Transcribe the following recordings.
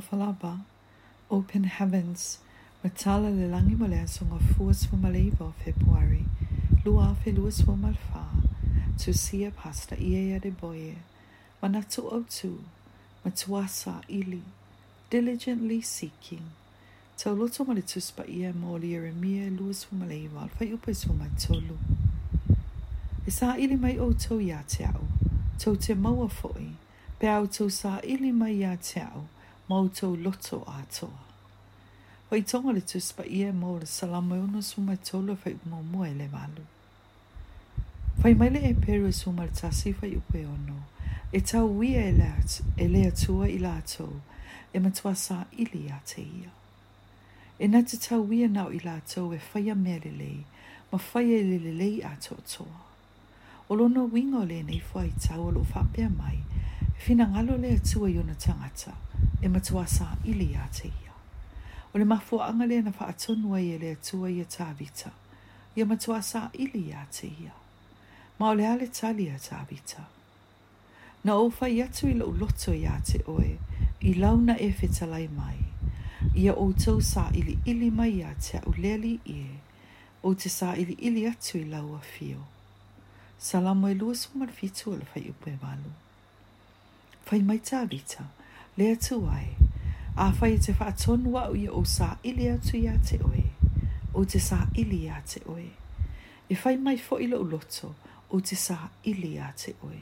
falaba, open heavens, Matala lilangi Song sunga fuas fumaleva February, lua feluas fumalfa, to see a pasta iea de boye, manatu Tu, matuasa ili, diligently seeking. Tauloto mole tuspa ia mole remia luas fumaleva, fayupes fumatolu. Isa ili mai o ya teau, to te maua foi, pe sa ili mai ya teau, mauto loto atoa. Hoi tonga le tus pa ia mō le salamo e ono suma e tolo fai mō mō e le malu. Fai mai e peru e suma le tasi upe ono, e tau wia e leat e i la atou e matua sa ili a te ia. E na te tau wia nao i la atou e fai a mea le lei, ma fai e le le lei atou toa. O lono wingo le nei fai tau alo fapea mai, fina ngalo le atua i ona tangata e matua sa ili a te ia. O le mafua anga le na whaatonua e i le atua i tāvita, i matua sa ili a te ia. Ma o le ale tali a tāvita. Na o fai atu i lau i a te oe, i launa e whetalai mai, i a outou sa ili ili mai a te auleli i e, o te sa ili ili atu i lau a fio. Salamo e lua sumar fitu ala fai upe fai mai tā rita, lea tu ai, a fai e te whaatonua ui o sā ili atu ia te oe, o te sā ili ia te oe, e fai mai fo ilo loto o te sā ili ia te oe.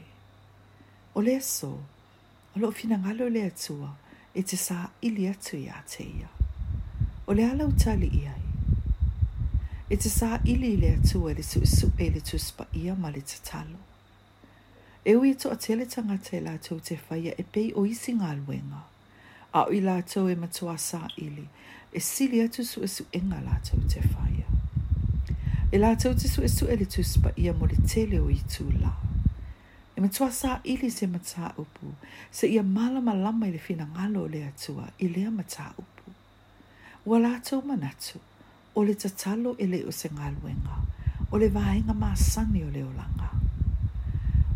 O lea so, o lo fina ngalo lea tua, e te sā ili atu ia te ia. O lea lau tali iai, e te sā ili lea tua le su su e le tu spa ia ma le te talo e ui to atele tangata e lātou te faya e pei o isi ngā luenga. A ui lātou e matua sā ili, e sili atu su esu e ngā lātou te whaia. E lātou te su esu e le tu spa ia mo le tele o i tū lā. E matua sā ili se matā upu, se ia malama lama i le fina ngalo le atua i lea matā upu. Ua lātou manatu, o le tatalo e le o se ngā luenga, o le vāenga māsani o le olanga. langa.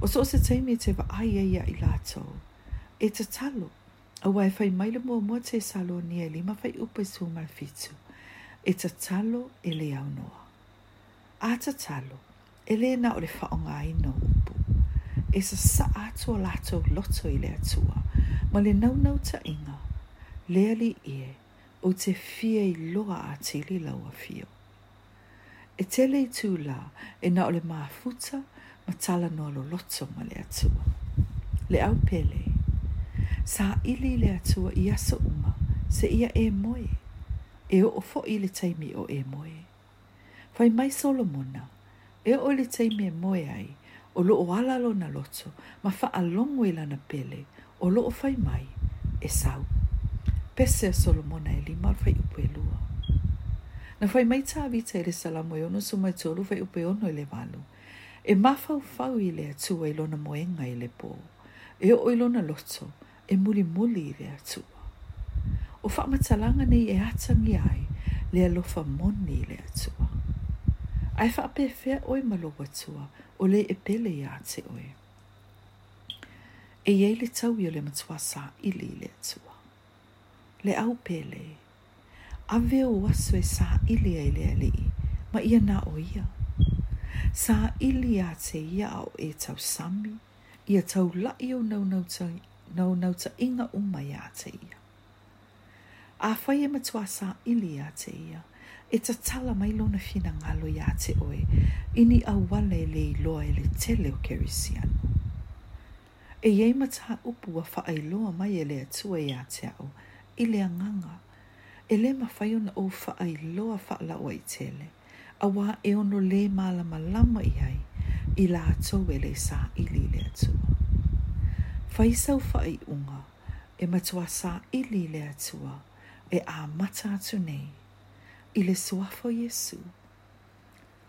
O so se teimi te wa ai ai ai lato. E te talo. A wai fai maile mua mua te salo ni e lima fai upe su marfitu. E te talo e le au noa. A te talo. E le na o le whaonga ai no upu. E sa sa ato lato loto i le atua. Ma le nau nau ta inga. Lea li ie. O te fie i loa a te li laua fio. E tele i tū la. E na o le maa futa. E ma tala noa lo lotso ma le atua. Le au pele, sa ili le atua i aso uma, se ia e moe, e o ofo i le taimi o e moe. Fai mai solo mona, e o le taimi e moe ai, o lo o ala lo na lotso, ma fa alongo i e lana pele, o lo o fai mai, e sau. Pese a solo mona e lima, fai upe lua. Na fai mai tā vita i e re salamo e ono sumai tolu, fai upe ono i e le malu e mafau fau i le atua i lona moenga i le pō, e o i lona loto, e muli muli i le atua. O whamatalanga nei e atangi ai, le alofa moni i le atua. Ai whapefea oi malogu atua, o le e pele i ate oi. E iei le tau i o le matua sa i li le atua. Le au pele, a veo wasu e sa i li e le ali, ma ia na o ia. O ia. Sa ili a te iao e tau sami, ia tau lai o nau nau ta inga umai a te ia. A whai e matua sa ili a te ia, e ta tala mai lona whina ngalo i a te oe, ini a wale le i loa e le tele o kerisiano. E iei mataha upu a whaai loa mai e le atua i a te au, i le anganga, e le mawhai o na o whaai loa whaala o i tele a wā e ono le mālama lama i hei i la ato e le sā i li le atua. Whaisau whai unga e matua sā i li le atua e a mata atu nei i le suafo Iesu.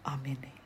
Amenei.